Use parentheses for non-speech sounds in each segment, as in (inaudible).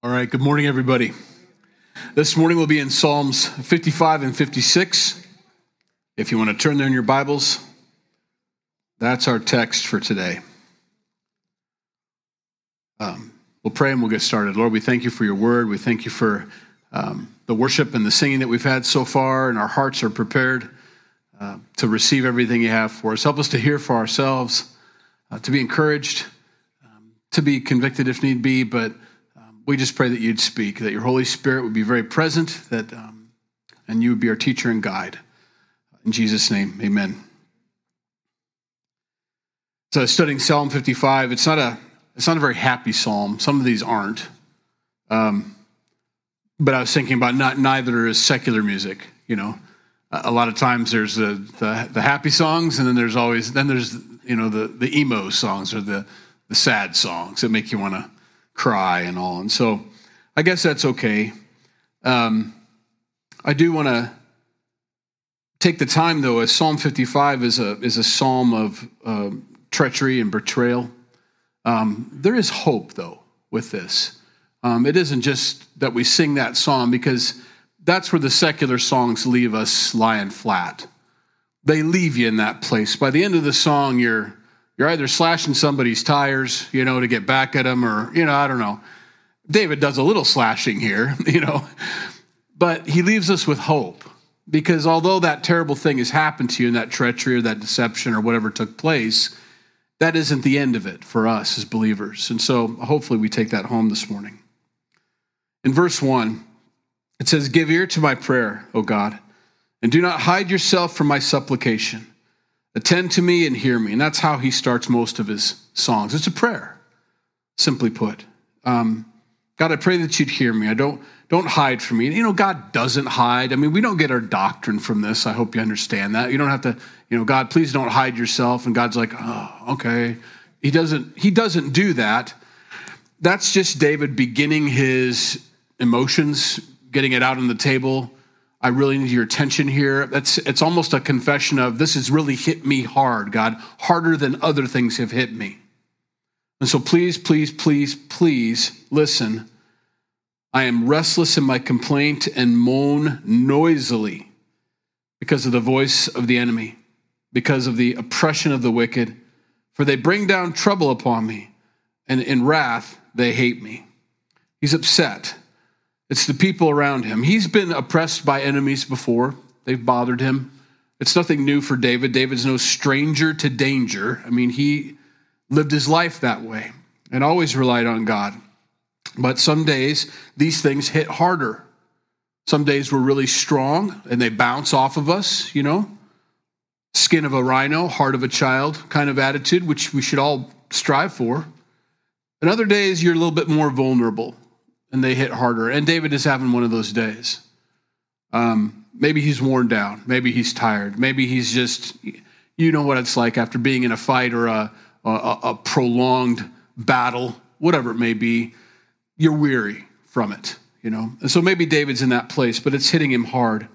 All right, good morning, everybody. This morning we'll be in Psalms 55 and 56. If you want to turn there in your Bibles, that's our text for today. Um, we'll pray and we'll get started. Lord, we thank you for your word. We thank you for um, the worship and the singing that we've had so far, and our hearts are prepared uh, to receive everything you have for us. Help us to hear for ourselves, uh, to be encouraged, um, to be convicted if need be, but we just pray that you'd speak, that your Holy Spirit would be very present, that um, and you would be our teacher and guide. In Jesus' name, amen. So studying Psalm 55, it's not a it's not a very happy psalm. Some of these aren't. Um, but I was thinking about not neither is secular music. You know, a lot of times there's the, the, the happy songs, and then there's always then there's you know the the emo songs or the the sad songs that make you want to cry and all. And so I guess that's okay. Um, I do want to take the time, though, as Psalm 55 is a, is a psalm of uh, treachery and betrayal. Um, there is hope, though, with this. Um, it isn't just that we sing that song because that's where the secular songs leave us lying flat. They leave you in that place. By the end of the song, you're you're either slashing somebody's tires, you know, to get back at them, or, you know, I don't know. David does a little slashing here, (laughs) you know, but he leaves us with hope because although that terrible thing has happened to you and that treachery or that deception or whatever took place, that isn't the end of it for us as believers. And so hopefully we take that home this morning. In verse 1, it says, Give ear to my prayer, O God, and do not hide yourself from my supplication. Attend to me and hear me. And that's how he starts most of his songs. It's a prayer, simply put. Um, God, I pray that you'd hear me. I don't don't hide from me. You know, God doesn't hide. I mean, we don't get our doctrine from this. I hope you understand that. You don't have to, you know, God, please don't hide yourself. And God's like, oh, okay. He doesn't, he doesn't do that. That's just David beginning his emotions, getting it out on the table. I really need your attention here. That's it's almost a confession of this has really hit me hard, God, harder than other things have hit me. And so please, please, please, please listen. I am restless in my complaint and moan noisily because of the voice of the enemy, because of the oppression of the wicked. For they bring down trouble upon me, and in wrath they hate me. He's upset. It's the people around him. He's been oppressed by enemies before, they've bothered him. It's nothing new for David. David's no stranger to danger. I mean, he lived his life that way and always relied on God. But some days, these things hit harder. Some days we're really strong and they bounce off of us, you know? Skin of a rhino, heart of a child kind of attitude, which we should all strive for. And other days, you're a little bit more vulnerable and they hit harder. And David is having one of those days. Um, maybe he's worn down. Maybe he's tired. Maybe he's just, you know what it's like after being in a fight or a, a, a prolonged battle, whatever it may be. You're weary from it, you know. And so maybe David's in that place, but it's hitting him hard.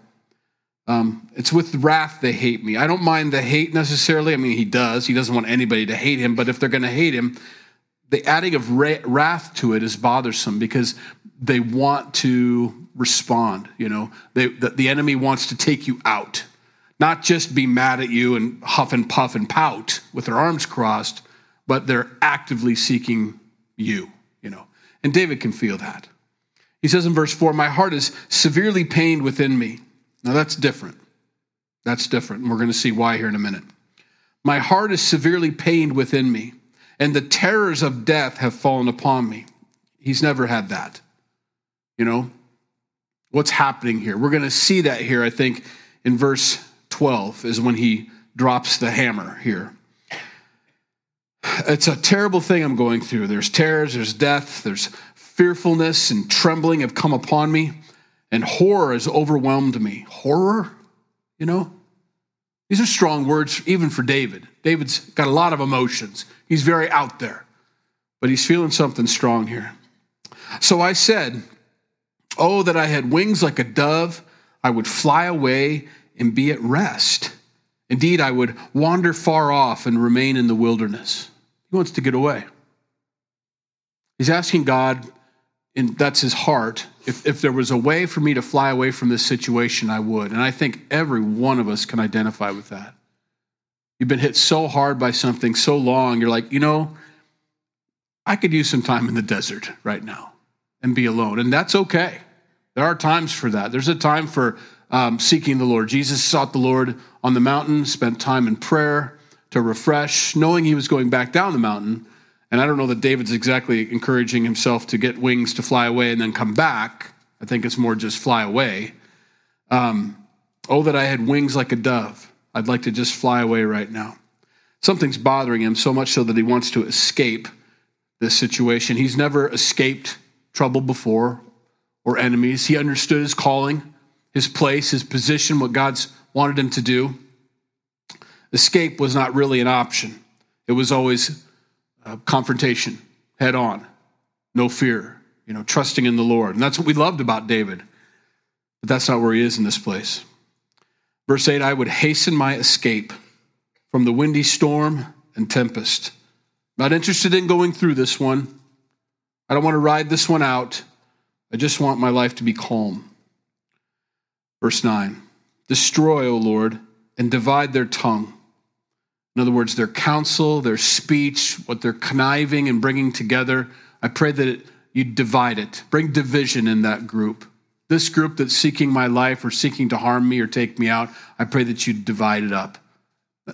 Um, it's with wrath they hate me. I don't mind the hate necessarily. I mean, he does. He doesn't want anybody to hate him, but if they're going to hate him, the adding of wrath to it is bothersome because they want to respond. You know, they, the, the enemy wants to take you out, not just be mad at you and huff and puff and pout with their arms crossed, but they're actively seeking you. You know, and David can feel that. He says in verse four, "My heart is severely pained within me." Now that's different. That's different. And we're going to see why here in a minute. My heart is severely pained within me and the terrors of death have fallen upon me. He's never had that. You know, what's happening here? We're going to see that here, I think, in verse 12 is when he drops the hammer here. It's a terrible thing I'm going through. There's terrors, there's death, there's fearfulness and trembling have come upon me, and horror has overwhelmed me. Horror? You know? These are strong words even for David. David's got a lot of emotions. He's very out there, but he's feeling something strong here. So I said, Oh, that I had wings like a dove, I would fly away and be at rest. Indeed, I would wander far off and remain in the wilderness. He wants to get away. He's asking God, and that's his heart. If, if there was a way for me to fly away from this situation, I would. And I think every one of us can identify with that. You've been hit so hard by something so long, you're like, you know, I could use some time in the desert right now and be alone. And that's okay. There are times for that. There's a time for um, seeking the Lord. Jesus sought the Lord on the mountain, spent time in prayer to refresh, knowing he was going back down the mountain. And I don't know that David's exactly encouraging himself to get wings to fly away and then come back. I think it's more just fly away. Um, oh, that I had wings like a dove. I'd like to just fly away right now. Something's bothering him so much so that he wants to escape this situation. He's never escaped trouble before or enemies. He understood his calling, his place, his position, what God's wanted him to do. Escape was not really an option, it was always uh, confrontation, head on, no fear, you know, trusting in the Lord. And that's what we loved about David. But that's not where he is in this place. Verse 8 I would hasten my escape from the windy storm and tempest. Not interested in going through this one. I don't want to ride this one out. I just want my life to be calm. Verse 9 Destroy, O Lord, and divide their tongue. In other words, their counsel, their speech, what they're conniving and bringing together. I pray that you divide it, bring division in that group. This group that's seeking my life or seeking to harm me or take me out, I pray that you divide it up.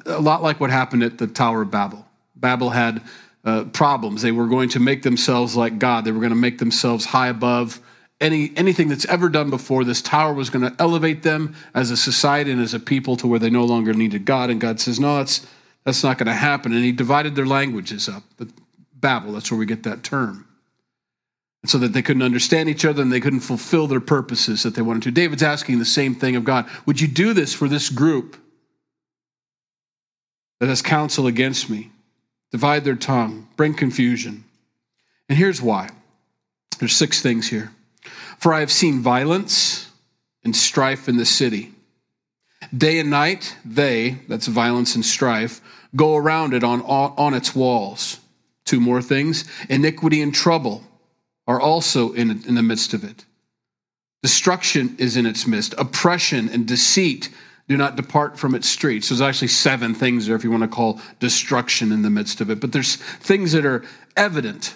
A lot like what happened at the Tower of Babel. Babel had uh, problems. They were going to make themselves like God. They were going to make themselves high above any anything that's ever done before. This tower was going to elevate them as a society and as a people to where they no longer needed God. And God says, "No, that's that's not going to happen." And He divided their languages up. But Babel, that's where we get that term. So that they couldn't understand each other and they couldn't fulfill their purposes that they wanted to. David's asking the same thing of God. Would you do this for this group that has counsel against me? divide their tongue, bring confusion. And here's why there's six things here. For I have seen violence and strife in the city. Day and night, they, that's violence and strife, go around it on, on its walls. Two more things iniquity and trouble are also in, in the midst of it. Destruction is in its midst, oppression and deceit do not depart from its streets. There's actually seven things there if you want to call destruction in the midst of it. But there's things that are evident.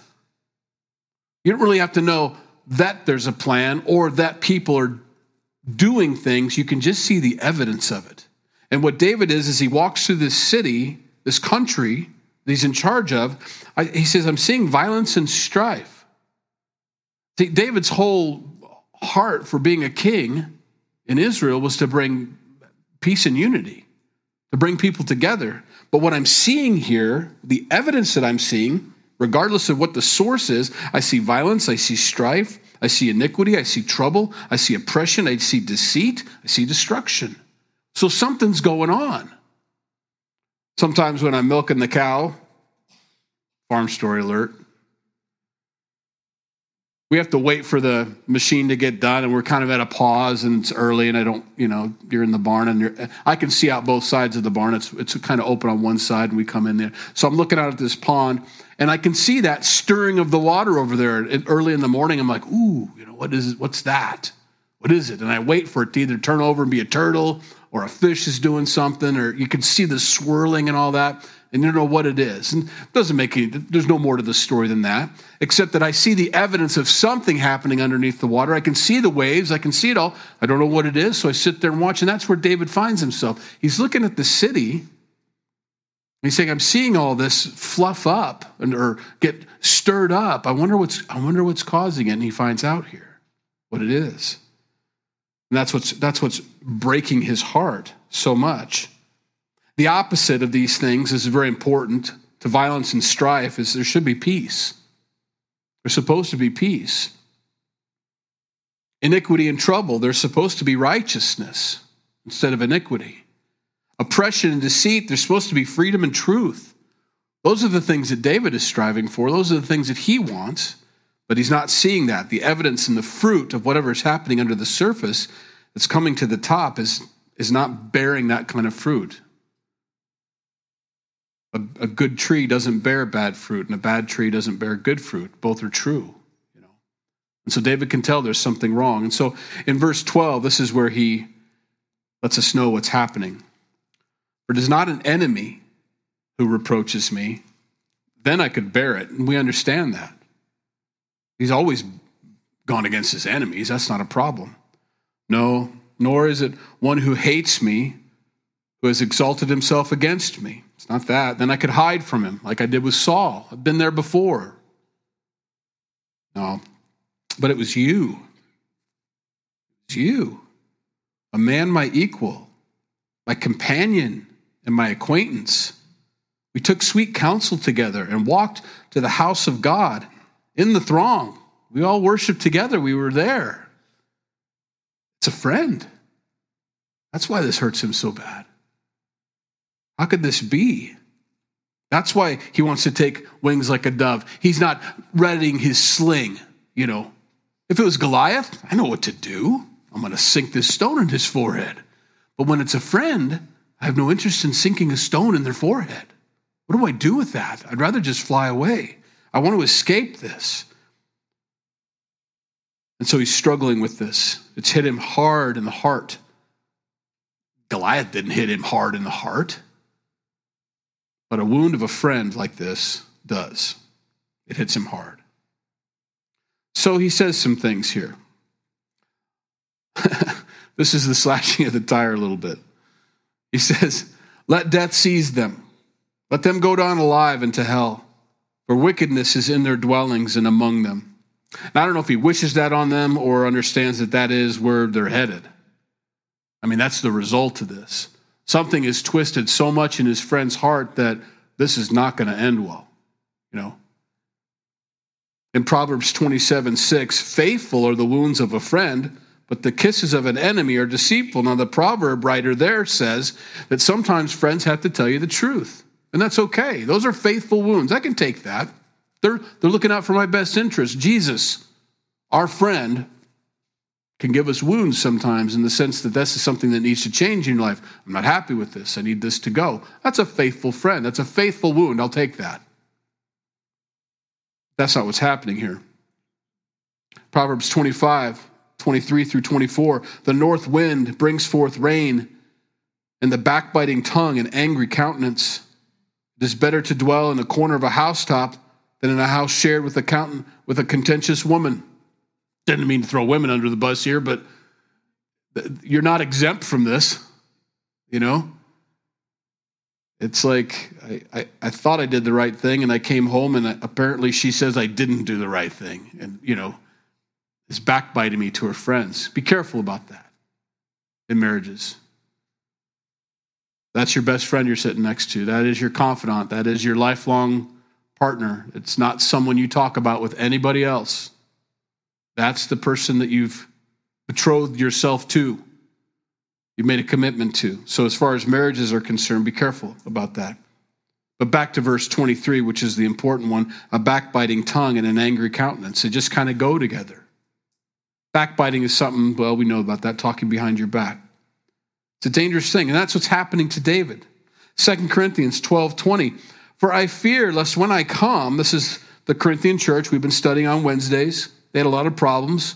You don't really have to know that there's a plan or that people are doing things. You can just see the evidence of it. And what David is, is he walks through this city, this country that he's in charge of. he says, I'm seeing violence and strife. See, David's whole heart for being a king in Israel was to bring peace and unity, to bring people together. But what I'm seeing here, the evidence that I'm seeing, regardless of what the source is, I see violence, I see strife, I see iniquity, I see trouble, I see oppression, I see deceit, I see destruction. So something's going on. Sometimes when I'm milking the cow, farm story alert, we have to wait for the machine to get done and we're kind of at a pause and it's early and i don't you know you're in the barn and i can see out both sides of the barn. It's, it's kind of open on one side and we come in there. So i'm looking out at this pond and i can see that stirring of the water over there. Early in the morning i'm like ooh you know what is what's that? What is it? And i wait for it to either turn over and be a turtle or a fish is doing something or you can see the swirling and all that and you don't know what it is. And it doesn't make any, there's no more to the story than that, except that I see the evidence of something happening underneath the water. I can see the waves, I can see it all. I don't know what it is, so I sit there and watch, and that's where David finds himself. He's looking at the city. He's saying, I'm seeing all this fluff up and, or get stirred up. I wonder what's I wonder what's causing it. And he finds out here what it is. And that's what's that's what's breaking his heart so much. The opposite of these things is very important to violence and strife is there should be peace. There's supposed to be peace. Iniquity and trouble, there's supposed to be righteousness instead of iniquity. Oppression and deceit, there's supposed to be freedom and truth. Those are the things that David is striving for. Those are the things that he wants, but he's not seeing that. The evidence and the fruit of whatever is happening under the surface that's coming to the top is, is not bearing that kind of fruit. A, a good tree doesn't bear bad fruit, and a bad tree doesn't bear good fruit. Both are true. You know, And so David can tell there's something wrong. And so in verse 12, this is where he lets us know what's happening. For it is not an enemy who reproaches me, then I could bear it. And we understand that. He's always gone against his enemies. That's not a problem. No, nor is it one who hates me who has exalted himself against me. It's not that. Then I could hide from him like I did with Saul. I've been there before. No, but it was you. It was you, a man my equal, my companion, and my acquaintance. We took sweet counsel together and walked to the house of God in the throng. We all worshiped together. We were there. It's a friend. That's why this hurts him so bad. How could this be? That's why he wants to take wings like a dove. He's not readying his sling, you know. If it was Goliath, I know what to do. I'm going to sink this stone in his forehead. But when it's a friend, I have no interest in sinking a stone in their forehead. What do I do with that? I'd rather just fly away. I want to escape this. And so he's struggling with this. It's hit him hard in the heart. Goliath didn't hit him hard in the heart. But a wound of a friend like this does. It hits him hard. So he says some things here. (laughs) this is the slashing of the tire a little bit. He says, Let death seize them. Let them go down alive into hell, for wickedness is in their dwellings and among them. Now, I don't know if he wishes that on them or understands that that is where they're headed. I mean, that's the result of this. Something is twisted so much in his friend's heart that this is not going to end well. You know? In Proverbs 27 6, faithful are the wounds of a friend, but the kisses of an enemy are deceitful. Now, the proverb writer there says that sometimes friends have to tell you the truth, and that's okay. Those are faithful wounds. I can take that. They're, they're looking out for my best interest. Jesus, our friend, can give us wounds sometimes in the sense that this is something that needs to change in your life. I'm not happy with this. I need this to go. That's a faithful friend. That's a faithful wound. I'll take that. That's not what's happening here. Proverbs 25, 23 through 24. The north wind brings forth rain, and the backbiting tongue and angry countenance. It is better to dwell in the corner of a housetop than in a house shared with a, with a contentious woman. Didn't mean to throw women under the bus here, but you're not exempt from this, you know? It's like I, I, I, thought I did the right thing, and I came home, and I, apparently she says I didn't do the right thing, and you know, is backbiting me to her friends. Be careful about that in marriages. That's your best friend you're sitting next to. That is your confidant. That is your lifelong partner. It's not someone you talk about with anybody else. That's the person that you've betrothed yourself to. You've made a commitment to. So, as far as marriages are concerned, be careful about that. But back to verse 23, which is the important one a backbiting tongue and an angry countenance. They just kind of go together. Backbiting is something, well, we know about that, talking behind your back. It's a dangerous thing, and that's what's happening to David. 2 Corinthians 12 20. For I fear lest when I come, this is the Corinthian church we've been studying on Wednesdays. They had a lot of problems.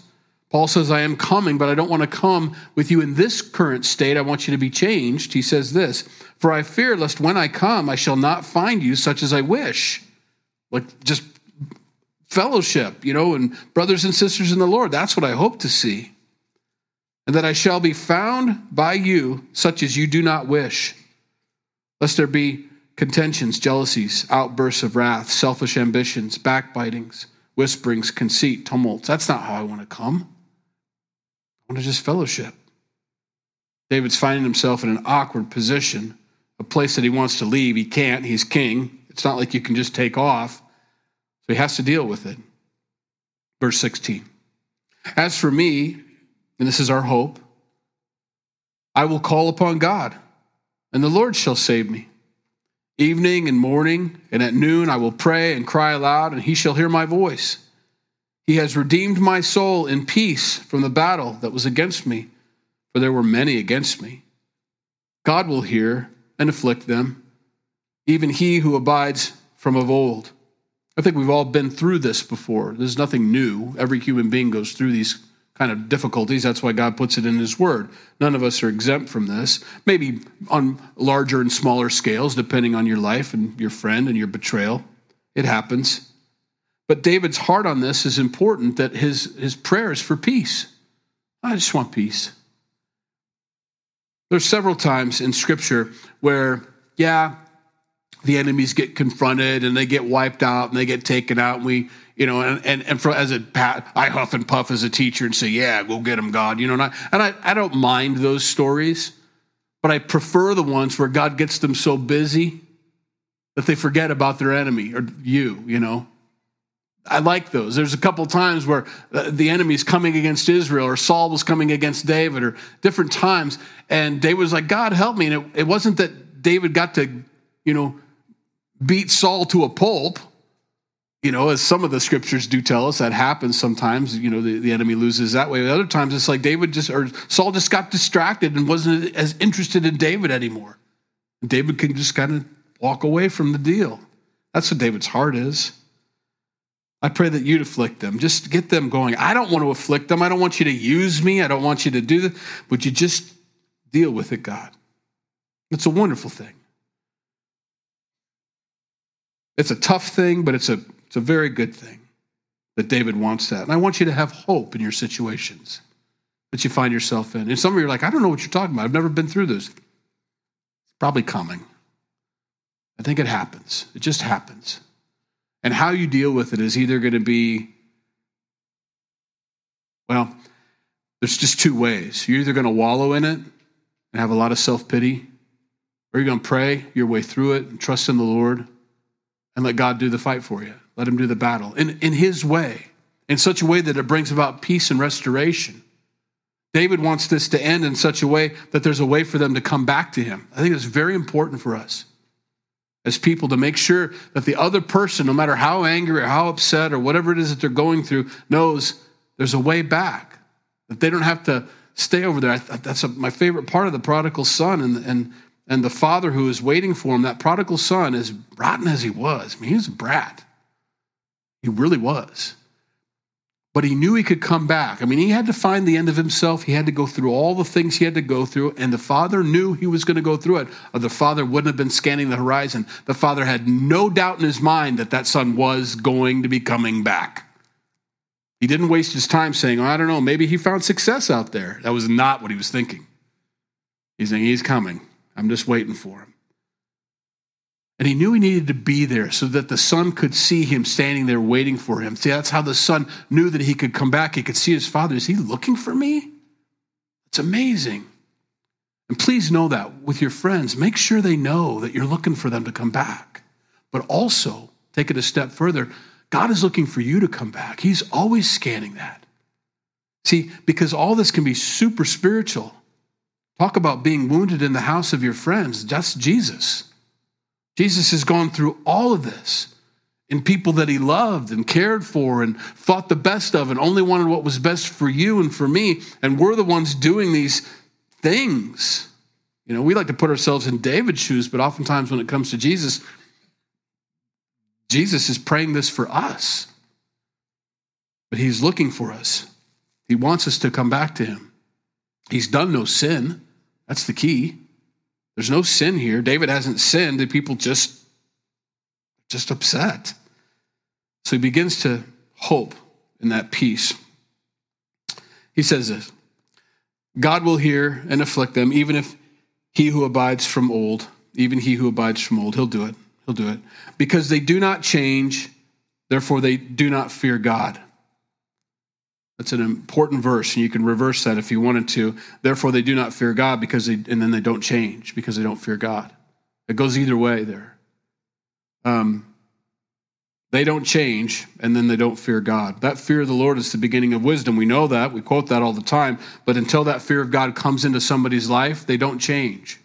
Paul says, I am coming, but I don't want to come with you in this current state. I want you to be changed. He says this For I fear lest when I come, I shall not find you such as I wish. Like just fellowship, you know, and brothers and sisters in the Lord. That's what I hope to see. And that I shall be found by you such as you do not wish, lest there be contentions, jealousies, outbursts of wrath, selfish ambitions, backbitings whisperings, conceit, tumults. That's not how I want to come. I want to just fellowship. David's finding himself in an awkward position, a place that he wants to leave. He can't. He's king. It's not like you can just take off. So he has to deal with it. Verse 16. As for me, and this is our hope, I will call upon God, and the Lord shall save me. Evening and morning, and at noon I will pray and cry aloud, and he shall hear my voice. He has redeemed my soul in peace from the battle that was against me, for there were many against me. God will hear and afflict them, even he who abides from of old. I think we've all been through this before. There's nothing new. Every human being goes through these kind of difficulties. That's why God puts it in His Word. None of us are exempt from this. Maybe on larger and smaller scales, depending on your life and your friend and your betrayal. It happens. But David's heart on this is important that his, his prayer is for peace. I just want peace. There's several times in Scripture where, yeah, the enemies get confronted and they get wiped out and they get taken out and we you know, and and, and for, as a I huff and puff as a teacher and say, yeah, go get him, God, you know, and I, and I, I don't mind those stories, but I prefer the ones where God gets them so busy that they forget about their enemy or you, you know. I like those. There's a couple times where uh, the enemy's coming against Israel, or Saul was coming against David, or different times, and David was like, God, help me. And it, it wasn't that David got to, you know, beat Saul to a pulp you know, as some of the scriptures do tell us, that happens sometimes. You know, the, the enemy loses that way. Other times, it's like David just, or Saul just got distracted and wasn't as interested in David anymore. David can just kind of walk away from the deal. That's what David's heart is. I pray that you'd afflict them. Just get them going. I don't want to afflict them. I don't want you to use me. I don't want you to do that. But you just deal with it, God. It's a wonderful thing. It's a tough thing, but it's a it's a very good thing that David wants that. And I want you to have hope in your situations that you find yourself in. And some of you are like, I don't know what you're talking about. I've never been through this. It's probably coming. I think it happens. It just happens. And how you deal with it is either going to be, well, there's just two ways. You're either going to wallow in it and have a lot of self pity, or you're going to pray your way through it and trust in the Lord and let God do the fight for you. Let him do the battle in, in his way, in such a way that it brings about peace and restoration. David wants this to end in such a way that there's a way for them to come back to him. I think it's very important for us as people to make sure that the other person, no matter how angry or how upset or whatever it is that they're going through, knows there's a way back, that they don't have to stay over there. That's a, my favorite part of the prodigal son and, and, and the father who is waiting for him. That prodigal son, as rotten as he was, I mean, he was a brat. He really was. But he knew he could come back. I mean, he had to find the end of himself. He had to go through all the things he had to go through. And the father knew he was going to go through it, or the father wouldn't have been scanning the horizon. The father had no doubt in his mind that that son was going to be coming back. He didn't waste his time saying, oh, I don't know, maybe he found success out there. That was not what he was thinking. He's saying, He's coming. I'm just waiting for him. And he knew he needed to be there so that the son could see him standing there waiting for him. See, that's how the son knew that he could come back. He could see his father. Is he looking for me? It's amazing. And please know that with your friends. Make sure they know that you're looking for them to come back. But also, take it a step further. God is looking for you to come back. He's always scanning that. See, because all this can be super spiritual. Talk about being wounded in the house of your friends. That's Jesus. Jesus has gone through all of this in people that he loved and cared for and thought the best of and only wanted what was best for you and for me. And we're the ones doing these things. You know, we like to put ourselves in David's shoes, but oftentimes when it comes to Jesus, Jesus is praying this for us. But he's looking for us. He wants us to come back to him. He's done no sin. That's the key. There's no sin here. David hasn't sinned, and people just just upset. So he begins to hope in that peace. He says this God will hear and afflict them, even if he who abides from old, even he who abides from old, he'll do it. He'll do it. Because they do not change, therefore they do not fear God. That's an important verse, and you can reverse that if you wanted to. Therefore, they do not fear God because they, and then they don't change because they don't fear God. It goes either way there. Um, they don't change, and then they don't fear God. That fear of the Lord is the beginning of wisdom. We know that. We quote that all the time. But until that fear of God comes into somebody's life, they don't change.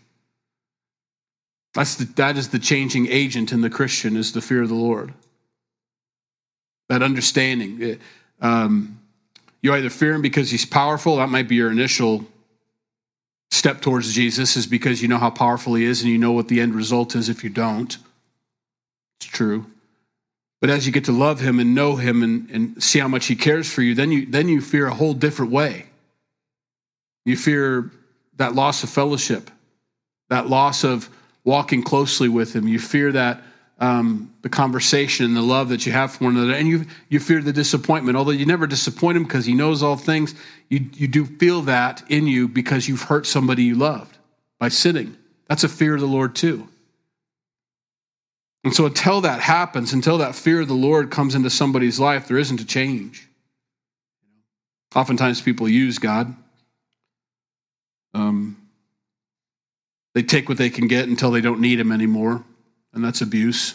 That's the, that is the changing agent in the Christian is the fear of the Lord. That understanding. It, um, you either fear him because he's powerful, that might be your initial step towards Jesus, is because you know how powerful he is and you know what the end result is if you don't. It's true. But as you get to love him and know him and, and see how much he cares for you, then you then you fear a whole different way. You fear that loss of fellowship, that loss of walking closely with him. You fear that um, the conversation and the love that you have for one another, and you you fear the disappointment. Although you never disappoint him because he knows all things, you you do feel that in you because you've hurt somebody you loved by sinning. That's a fear of the Lord too. And so, until that happens, until that fear of the Lord comes into somebody's life, there isn't a change. Oftentimes, people use God. Um, they take what they can get until they don't need Him anymore, and that's abuse.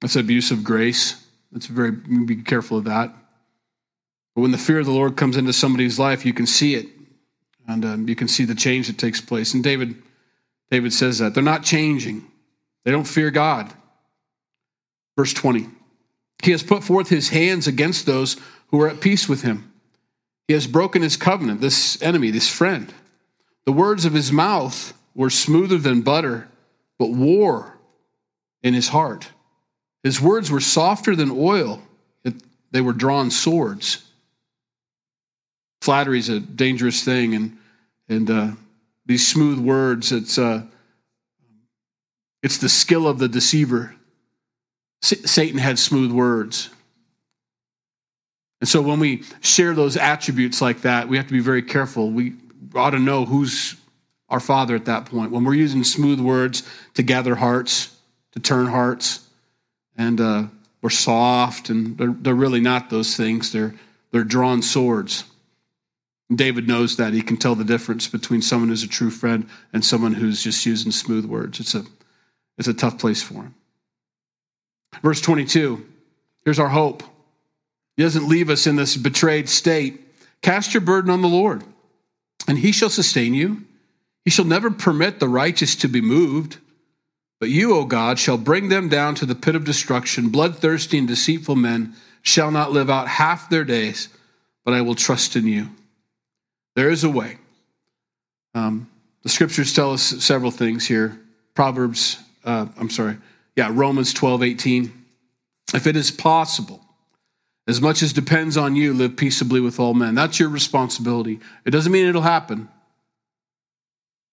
That's abuse of grace. That's very, be careful of that. But when the fear of the Lord comes into somebody's life, you can see it, and um, you can see the change that takes place. And David, David says that they're not changing. They don't fear God. Verse 20 He has put forth his hands against those who are at peace with him. He has broken his covenant, this enemy, this friend. The words of his mouth were smoother than butter, but war in his heart. His words were softer than oil, they were drawn swords. Flattery is a dangerous thing, and, and uh, these smooth words, it's. Uh, it's the skill of the deceiver. Satan had smooth words. And so when we share those attributes like that, we have to be very careful. We ought to know who's our father at that point. When we're using smooth words to gather hearts, to turn hearts, and uh, we're soft, and they're, they're really not those things. They're, they're drawn swords. David knows that. He can tell the difference between someone who's a true friend and someone who's just using smooth words. It's a it's a tough place for him. Verse 22 here's our hope. He doesn't leave us in this betrayed state. Cast your burden on the Lord, and he shall sustain you. He shall never permit the righteous to be moved. But you, O God, shall bring them down to the pit of destruction. Bloodthirsty and deceitful men shall not live out half their days, but I will trust in you. There is a way. Um, the scriptures tell us several things here. Proverbs uh, I'm sorry, yeah, Romans 12, 18. If it is possible, as much as depends on you, live peaceably with all men. That's your responsibility. It doesn't mean it'll happen.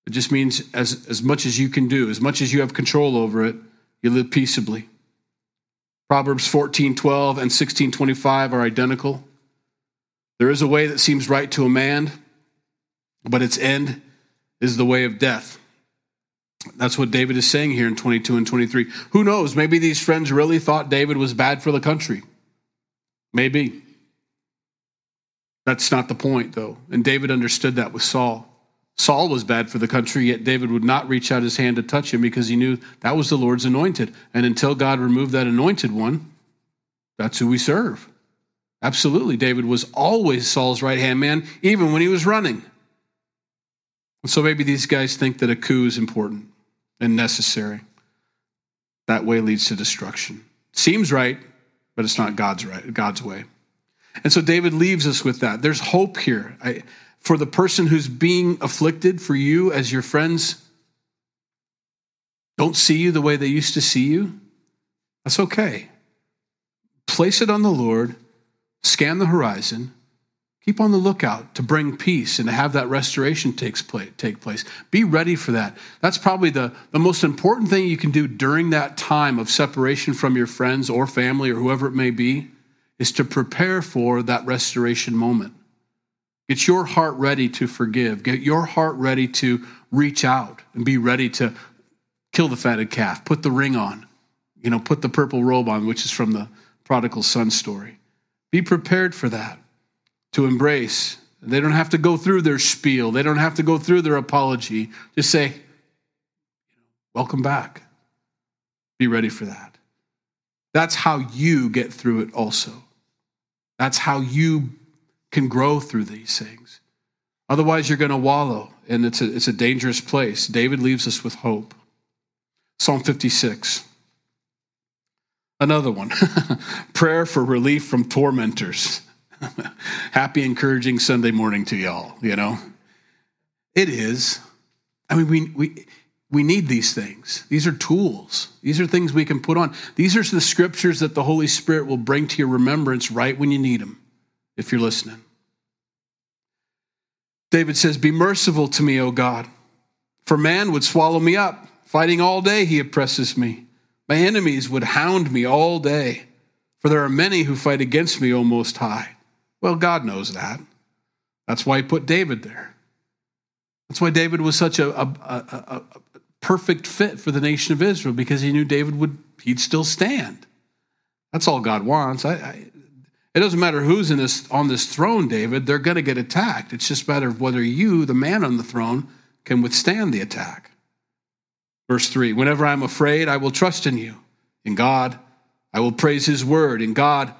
It just means as, as much as you can do, as much as you have control over it, you live peaceably. Proverbs 14, 12 and 16, 25 are identical. There is a way that seems right to a man, but its end is the way of death. That's what David is saying here in 22 and 23. Who knows? Maybe these friends really thought David was bad for the country. Maybe. That's not the point, though. And David understood that with Saul. Saul was bad for the country, yet David would not reach out his hand to touch him because he knew that was the Lord's anointed. And until God removed that anointed one, that's who we serve. Absolutely. David was always Saul's right hand man, even when he was running. And so maybe these guys think that a coup is important and necessary. That way leads to destruction. Seems right, but it's not God's right, God's way. And so David leaves us with that. There's hope here. I, for the person who's being afflicted, for you as your friends don't see you the way they used to see you, that's okay. Place it on the Lord, scan the horizon, Keep on the lookout to bring peace and to have that restoration takes place, take place. Be ready for that. That's probably the, the most important thing you can do during that time of separation from your friends or family or whoever it may be, is to prepare for that restoration moment. Get your heart ready to forgive. Get your heart ready to reach out and be ready to kill the fatted calf, put the ring on, you know, put the purple robe on, which is from the prodigal son story. Be prepared for that to embrace. They don't have to go through their spiel, they don't have to go through their apology. Just say, Welcome back. Be ready for that. That's how you get through it, also. That's how you can grow through these things. Otherwise, you're going to wallow, and it's a, it's a dangerous place. David leaves us with hope. Psalm 56. Another one (laughs) prayer for relief from tormentors. (laughs) Happy, encouraging Sunday morning to y'all, you know? It is. I mean, we, we, we need these things. These are tools. These are things we can put on. These are the scriptures that the Holy Spirit will bring to your remembrance right when you need them, if you're listening. David says, Be merciful to me, O God, for man would swallow me up. Fighting all day, he oppresses me. My enemies would hound me all day, for there are many who fight against me, O Most High. Well, God knows that. That's why he put David there. That's why David was such a, a, a, a perfect fit for the nation of Israel because he knew David would he'd still stand. That's all God wants. I, I, it doesn't matter who's in this on this throne, David. They're going to get attacked. It's just a matter of whether you, the man on the throne, can withstand the attack. Verse three: Whenever I'm afraid, I will trust in you. In God, I will praise His word. In God,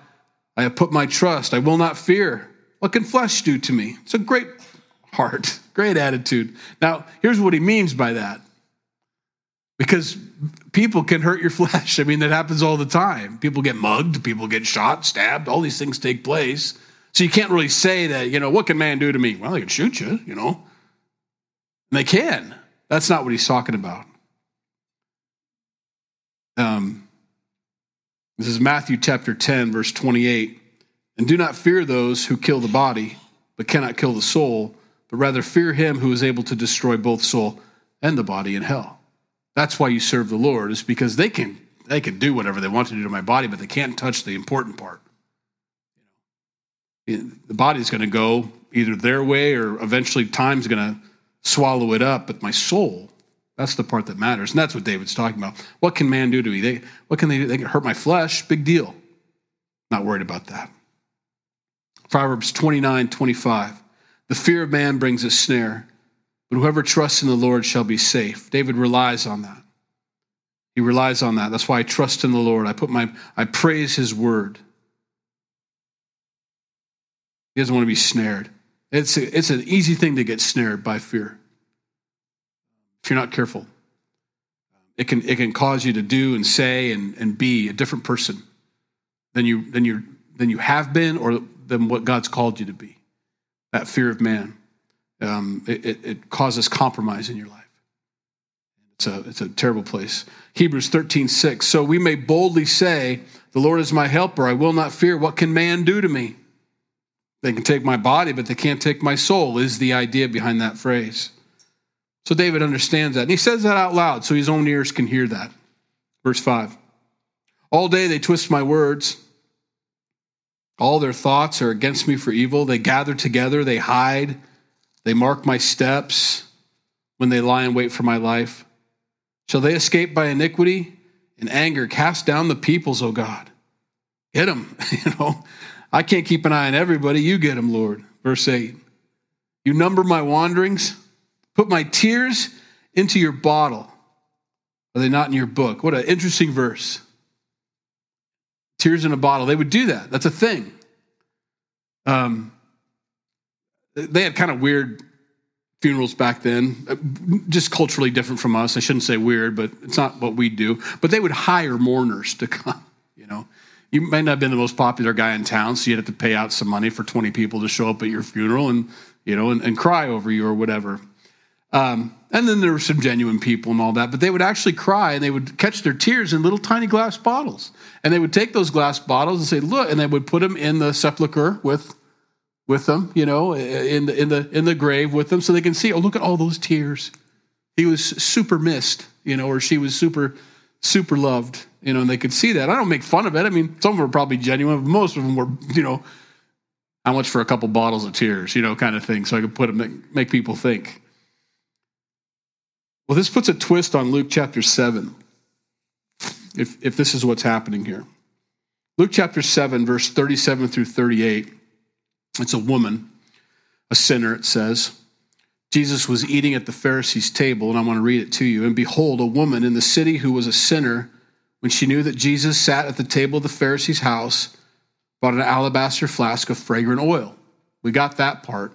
I have put my trust. I will not fear. What can flesh do to me? It's a great heart, (laughs) great attitude. Now, here's what he means by that. Because people can hurt your (laughs) flesh. I mean, that happens all the time. People get mugged, people get shot, stabbed, all these things take place. So you can't really say that, you know, what can man do to me? Well, they can shoot you, you know. And they can. That's not what he's talking about. Um, this is Matthew chapter 10, verse 28. And do not fear those who kill the body, but cannot kill the soul, but rather fear him who is able to destroy both soul and the body in hell. That's why you serve the Lord, is because they can they can do whatever they want to do to my body, but they can't touch the important part. The body is going to go either their way or eventually time's going to swallow it up, but my soul, that's the part that matters. And that's what David's talking about. What can man do to me? They, what can they do? They can hurt my flesh, big deal. Not worried about that. Proverbs 29 25. The fear of man brings a snare, but whoever trusts in the Lord shall be safe. David relies on that. He relies on that. That's why I trust in the Lord. I put my I praise his word. He doesn't want to be snared. It's, a, it's an easy thing to get snared by fear. If you're not careful, it can, it can cause you to do and say and, and be a different person than you, than, you, than you have been or than what God's called you to be. That fear of man. Um, it, it, causes compromise in your life. It's a, it's a terrible place. Hebrews 13, 6. So we may boldly say, The Lord is my helper. I will not fear. What can man do to me? They can take my body, but they can't take my soul, is the idea behind that phrase. So David understands that. And he says that out loud so his own ears can hear that. Verse 5. All day they twist my words. All their thoughts are against me for evil. They gather together, they hide, they mark my steps when they lie in wait for my life. Shall they escape by iniquity? In anger, cast down the peoples, O God. Get them. (laughs) you know, I can't keep an eye on everybody. You get them, Lord. Verse 8. You number my wanderings, put my tears into your bottle. Are they not in your book? What an interesting verse tears in a bottle. They would do that. That's a thing. Um, they had kind of weird funerals back then, just culturally different from us. I shouldn't say weird, but it's not what we do. But they would hire mourners to come. (laughs) You know, you might not have been the most popular guy in town, so you'd have to pay out some money for 20 people to show up at your funeral and you know and, and cry over you or whatever. Um, and then there were some genuine people and all that, but they would actually cry and they would catch their tears in little tiny glass bottles. And they would take those glass bottles and say, look, and they would put them in the sepulcher with, with them, you know, in the, in, the, in the grave with them so they can see, oh, look at all those tears. He was super missed, you know, or she was super, super loved, you know, and they could see that. I don't make fun of it. I mean, some of them were probably genuine, but most of them were, you know, how much for a couple bottles of tears, you know, kind of thing. So I could put them, make, people think. Well, this puts a twist on Luke chapter 7, if, if this is what's happening here. Luke chapter 7, verse 37 through 38. It's a woman, a sinner, it says. Jesus was eating at the Pharisees' table, and I want to read it to you. And behold, a woman in the city who was a sinner, when she knew that Jesus sat at the table of the Pharisees' house, bought an alabaster flask of fragrant oil. We got that part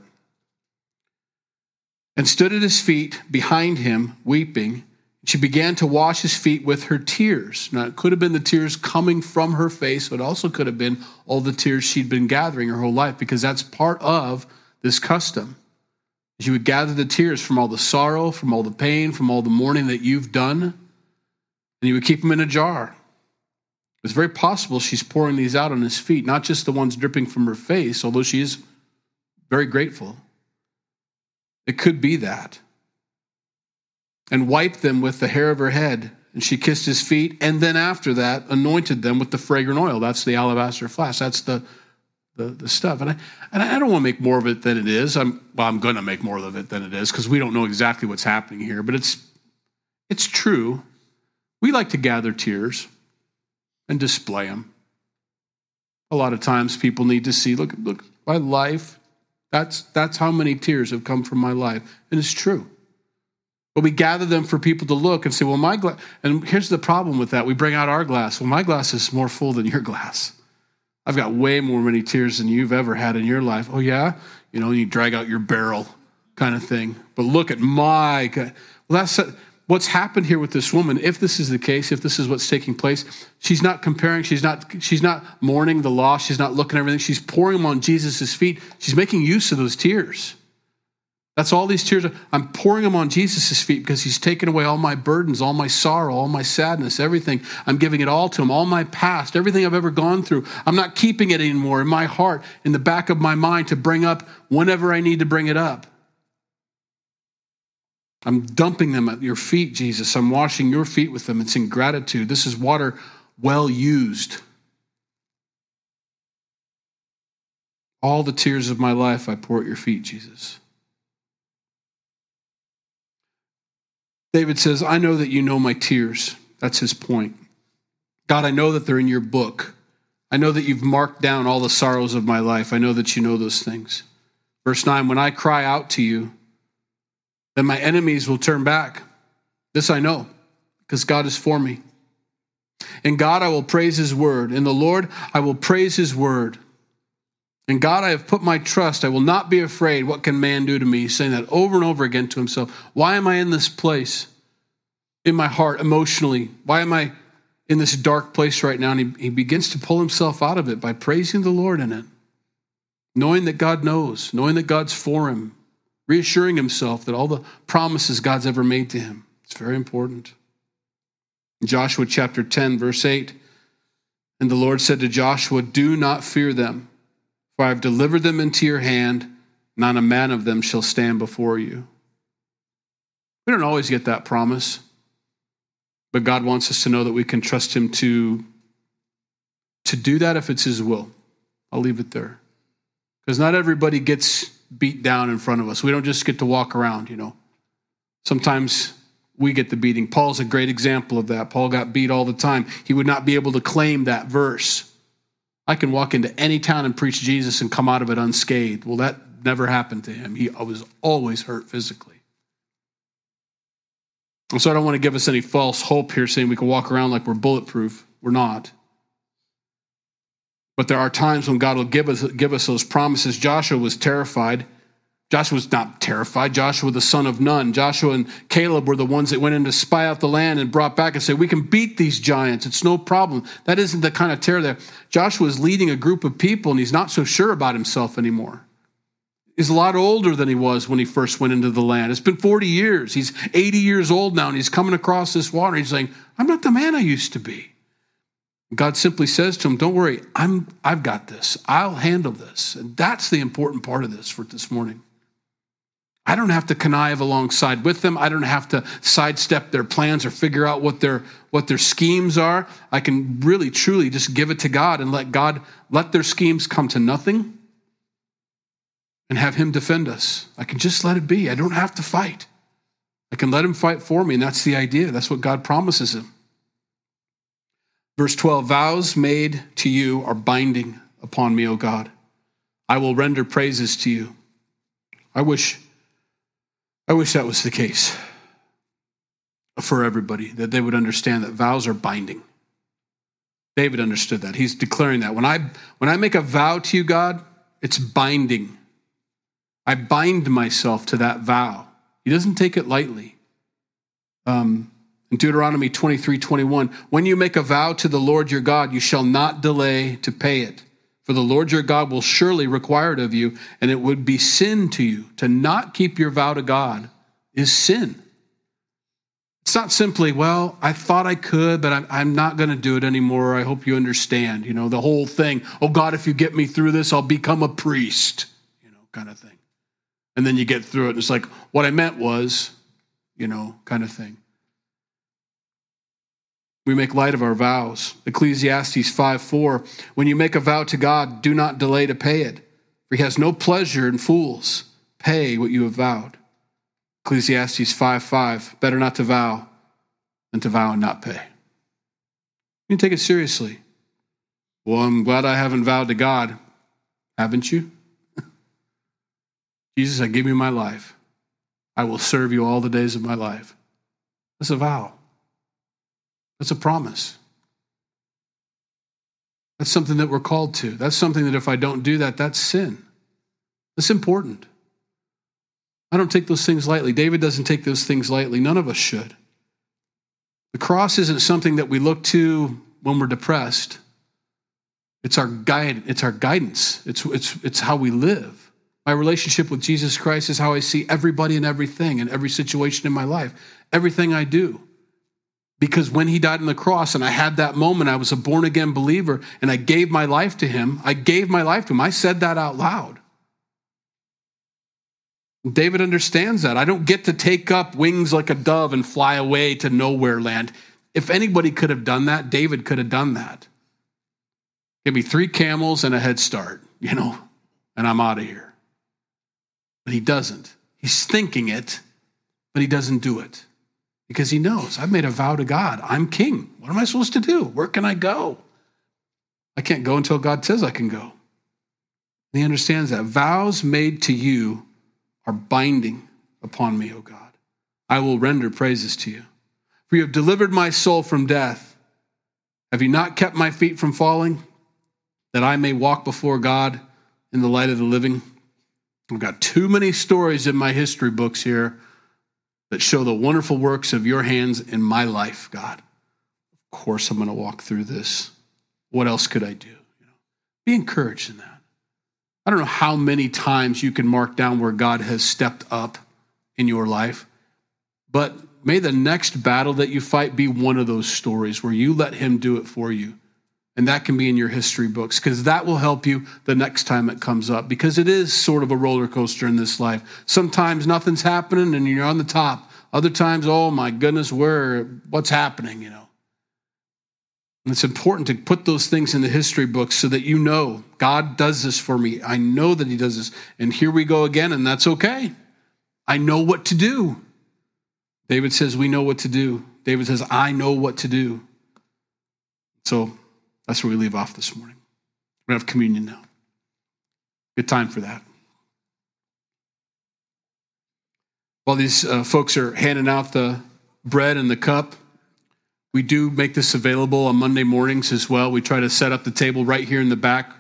and stood at his feet behind him, weeping. She began to wash his feet with her tears. Now, it could have been the tears coming from her face, but it also could have been all the tears she'd been gathering her whole life, because that's part of this custom. She would gather the tears from all the sorrow, from all the pain, from all the mourning that you've done, and you would keep them in a jar. It's very possible she's pouring these out on his feet, not just the ones dripping from her face, although she is very grateful. It could be that. And wiped them with the hair of her head. And she kissed his feet. And then after that, anointed them with the fragrant oil. That's the alabaster flask. That's the, the, the stuff. And I, and I don't want to make more of it than it is. I'm, well, I'm going to make more of it than it is because we don't know exactly what's happening here. But it's, it's true. We like to gather tears and display them. A lot of times people need to see, look, look, my life, that's, that's how many tears have come from my life. And it's true. But we gather them for people to look and say, well, my glass, and here's the problem with that. We bring out our glass. Well, my glass is more full than your (laughs) glass. I've got way more many tears than you've ever had in your life. Oh, yeah? You know, you drag out your barrel kind of thing. But look at my, well, that's, what's happened here with this woman if this is the case if this is what's taking place she's not comparing she's not she's not mourning the loss she's not looking at everything she's pouring them on jesus' feet she's making use of those tears that's all these tears i'm pouring them on jesus' feet because he's taken away all my burdens all my sorrow all my sadness everything i'm giving it all to him all my past everything i've ever gone through i'm not keeping it anymore in my heart in the back of my mind to bring up whenever i need to bring it up I'm dumping them at your feet, Jesus. I'm washing your feet with them. It's in gratitude. This is water well used. All the tears of my life I pour at your feet, Jesus. David says, I know that you know my tears. That's his point. God, I know that they're in your book. I know that you've marked down all the sorrows of my life. I know that you know those things. Verse 9, when I cry out to you, then my enemies will turn back. This I know, because God is for me. In God I will praise his word. In the Lord I will praise his word. In God I have put my trust. I will not be afraid. What can man do to me? He's saying that over and over again to himself. Why am I in this place in my heart emotionally? Why am I in this dark place right now? And he, he begins to pull himself out of it by praising the Lord in it, knowing that God knows, knowing that God's for him, reassuring himself that all the promises God's ever made to him. It's very important. In Joshua chapter 10, verse 8, and the Lord said to Joshua, Do not fear them, for I have delivered them into your hand. Not a man of them shall stand before you. We don't always get that promise, but God wants us to know that we can trust Him to, to do that if it's His will. I'll leave it there. Because not everybody gets beat down in front of us. We don't just get to walk around, you know. Sometimes we get the beating. Paul's a great example of that. Paul got beat all the time. He would not be able to claim that verse. I can walk into any town and preach Jesus and come out of it unscathed. Well, that never happened to him. He was always hurt physically. And so I don't want to give us any false hope here saying we can walk around like we're bulletproof. We're not. But there are times when God will give us, give us those promises. Joshua was terrified. Joshua was not terrified. Joshua, the son of Nun. Joshua and Caleb were the ones that went in to spy out the land and brought back and said, We can beat these giants. It's no problem. That isn't the kind of terror there. Joshua is leading a group of people and he's not so sure about himself anymore. He's a lot older than he was when he first went into the land. It's been 40 years. He's 80 years old now and he's coming across this water. He's saying, I'm not the man I used to be. God simply says to him, Don't worry, I'm, I've got this. I'll handle this. And that's the important part of this for this morning. I don't have to connive alongside with them. I don't have to sidestep their plans or figure out what their, what their schemes are. I can really, truly just give it to God and let God let their schemes come to nothing and have Him defend us. I can just let it be. I don't have to fight. I can let Him fight for me. And that's the idea. That's what God promises Him. Verse 12 Vows made to you are binding upon me, O God. I will render praises to you. I wish, I wish that was the case for everybody, that they would understand that vows are binding. David understood that. He's declaring that. When I, when I make a vow to you, God, it's binding. I bind myself to that vow. He doesn't take it lightly. Um, in Deuteronomy 23 21, when you make a vow to the Lord your God, you shall not delay to pay it. For the Lord your God will surely require it of you, and it would be sin to you to not keep your vow to God is sin. It's not simply, well, I thought I could, but I'm, I'm not going to do it anymore. I hope you understand. You know, the whole thing, oh God, if you get me through this, I'll become a priest, you know, kind of thing. And then you get through it, and it's like, what I meant was, you know, kind of thing. We make light of our vows. Ecclesiastes 5 4. When you make a vow to God, do not delay to pay it, for he has no pleasure in fools. Pay what you have vowed. Ecclesiastes 5 5. Better not to vow than to vow and not pay. You take it seriously. Well, I'm glad I haven't vowed to God. Haven't you? (laughs) Jesus, I give you my life. I will serve you all the days of my life. That's a vow. That's a promise. That's something that we're called to. That's something that if I don't do that, that's sin. That's important. I don't take those things lightly. David doesn't take those things lightly. None of us should. The cross isn't something that we look to when we're depressed. It's our guide, it's our guidance. It's, it's, it's how we live. My relationship with Jesus Christ is how I see everybody and everything and every situation in my life, everything I do. Because when he died on the cross and I had that moment, I was a born again believer and I gave my life to him. I gave my life to him. I said that out loud. David understands that. I don't get to take up wings like a dove and fly away to nowhere land. If anybody could have done that, David could have done that. Give me three camels and a head start, you know, and I'm out of here. But he doesn't. He's thinking it, but he doesn't do it because he knows I've made a vow to God. I'm king. What am I supposed to do? Where can I go? I can't go until God says I can go. And he understands that vows made to you are binding upon me, O God. I will render praises to you. For you have delivered my soul from death. Have you not kept my feet from falling, that I may walk before God in the light of the living? I've got too many stories in my history books here that show the wonderful works of your hands in my life, God. Of course, I'm going to walk through this. What else could I do? You know, be encouraged in that. I don't know how many times you can mark down where God has stepped up in your life, but may the next battle that you fight be one of those stories where you let Him do it for you. And that can be in your history books because that will help you the next time it comes up because it is sort of a roller coaster in this life. Sometimes nothing's happening and you're on the top. Other times, oh my goodness, where what's happening, you know. And it's important to put those things in the history books so that you know God does this for me. I know that He does this. And here we go again, and that's okay. I know what to do. David says, We know what to do. David says, I know what to do. So that's where we leave off this morning. We're going to have communion now. Good time for that. While these uh, folks are handing out the bread and the cup, we do make this available on Monday mornings as well. We try to set up the table right here in the back,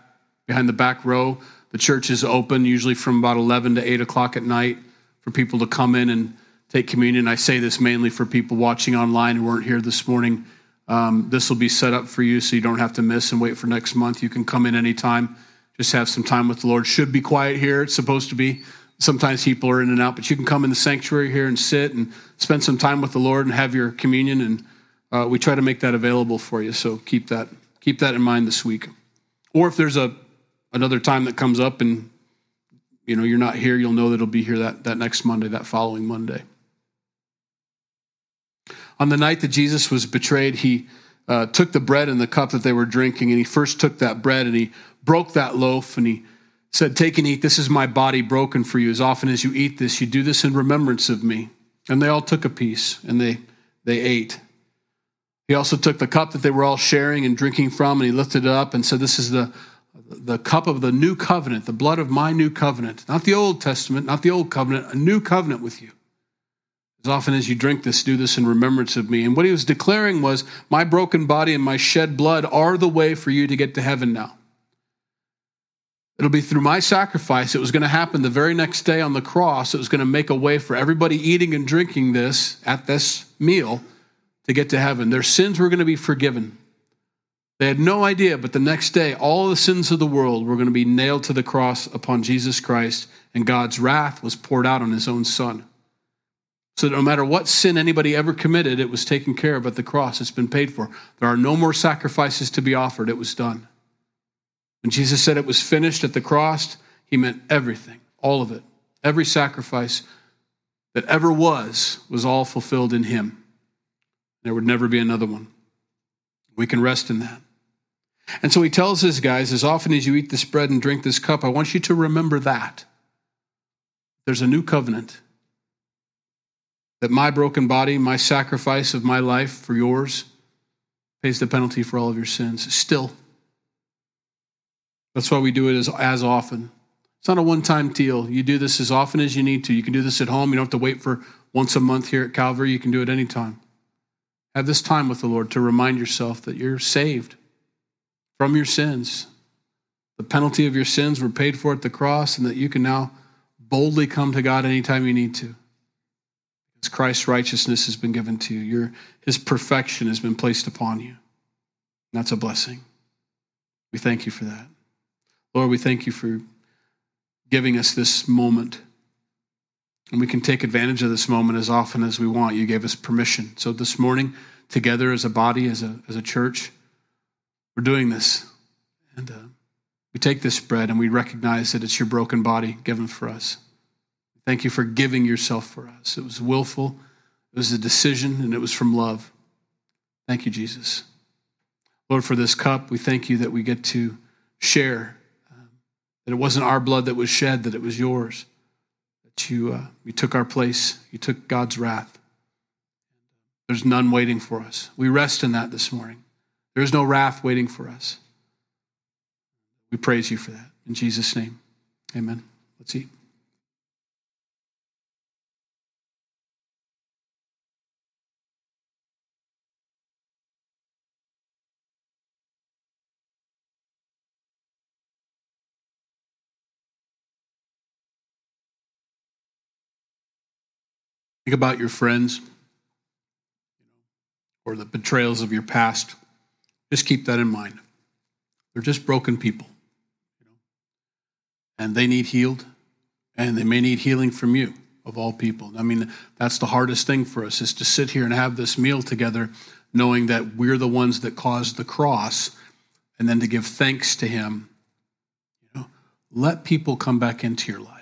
behind the back row. The church is open usually from about 11 to 8 o'clock at night for people to come in and take communion. I say this mainly for people watching online who weren't here this morning. Um, this will be set up for you so you don't have to miss and wait for next month. You can come in anytime. Just have some time with the Lord. Should be quiet here. It's supposed to be. Sometimes people are in and out, but you can come in the sanctuary here and sit and spend some time with the Lord and have your communion. And uh, we try to make that available for you. So keep that keep that in mind this week. Or if there's a another time that comes up and you know you're not here, you'll know that it'll be here that, that next Monday, that following Monday. On the night that Jesus was betrayed, he uh, took the bread and the cup that they were drinking, and he first took that bread and he broke that loaf and he said, Take and eat. This is my body broken for you. As often as you eat this, you do this in remembrance of me. And they all took a piece and they, they ate. He also took the cup that they were all sharing and drinking from, and he lifted it up and said, This is the, the cup of the new covenant, the blood of my new covenant. Not the Old Testament, not the Old Covenant, a new covenant with you. As often as you drink this, do this in remembrance of me. And what he was declaring was, My broken body and my shed blood are the way for you to get to heaven now. It'll be through my sacrifice. It was going to happen the very next day on the cross. It was going to make a way for everybody eating and drinking this at this meal to get to heaven. Their sins were going to be forgiven. They had no idea, but the next day, all the sins of the world were going to be nailed to the cross upon Jesus Christ, and God's wrath was poured out on his own son. So that no matter what sin anybody ever committed, it was taken care of at the cross. It's been paid for. There are no more sacrifices to be offered. It was done. When Jesus said it was finished at the cross, he meant everything, all of it. Every sacrifice that ever was, was all fulfilled in him. There would never be another one. We can rest in that. And so he tells his guys, as often as you eat this bread and drink this cup, I want you to remember that. There's a new covenant. That my broken body, my sacrifice of my life for yours, pays the penalty for all of your sins. Still. That's why we do it as, as often. It's not a one time deal. You do this as often as you need to. You can do this at home. You don't have to wait for once a month here at Calvary. You can do it anytime. Have this time with the Lord to remind yourself that you're saved from your sins. The penalty of your sins were paid for at the cross, and that you can now boldly come to God anytime you need to. Because Christ's righteousness has been given to you, Your, his perfection has been placed upon you. And that's a blessing. We thank you for that. Lord, we thank you for giving us this moment. And we can take advantage of this moment as often as we want. You gave us permission. So this morning, together as a body, as a, as a church, we're doing this. And uh, we take this bread and we recognize that it's your broken body given for us. Thank you for giving yourself for us. It was willful, it was a decision, and it was from love. Thank you, Jesus. Lord, for this cup, we thank you that we get to share, um, that it wasn't our blood that was shed, that it was yours, that you, uh, you took our place, you took God's wrath. There's none waiting for us. We rest in that this morning. There is no wrath waiting for us. We praise you for that. In Jesus' name, amen. Let's eat. Think about your friends or the betrayals of your past. Just keep that in mind. They're just broken people. And they need healed, and they may need healing from you, of all people. I mean, that's the hardest thing for us is to sit here and have this meal together, knowing that we're the ones that caused the cross, and then to give thanks to Him. You know, let people come back into your life.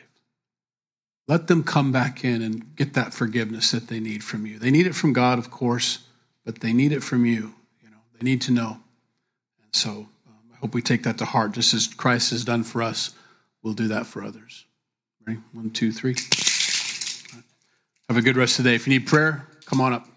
Let them come back in and get that forgiveness that they need from you. They need it from God, of course, but they need it from you. You know, They need to know. And so um, I hope we take that to heart. Just as Christ has done for us, we'll do that for others. Ready? One, two, three. Have a good rest of the day. If you need prayer, come on up.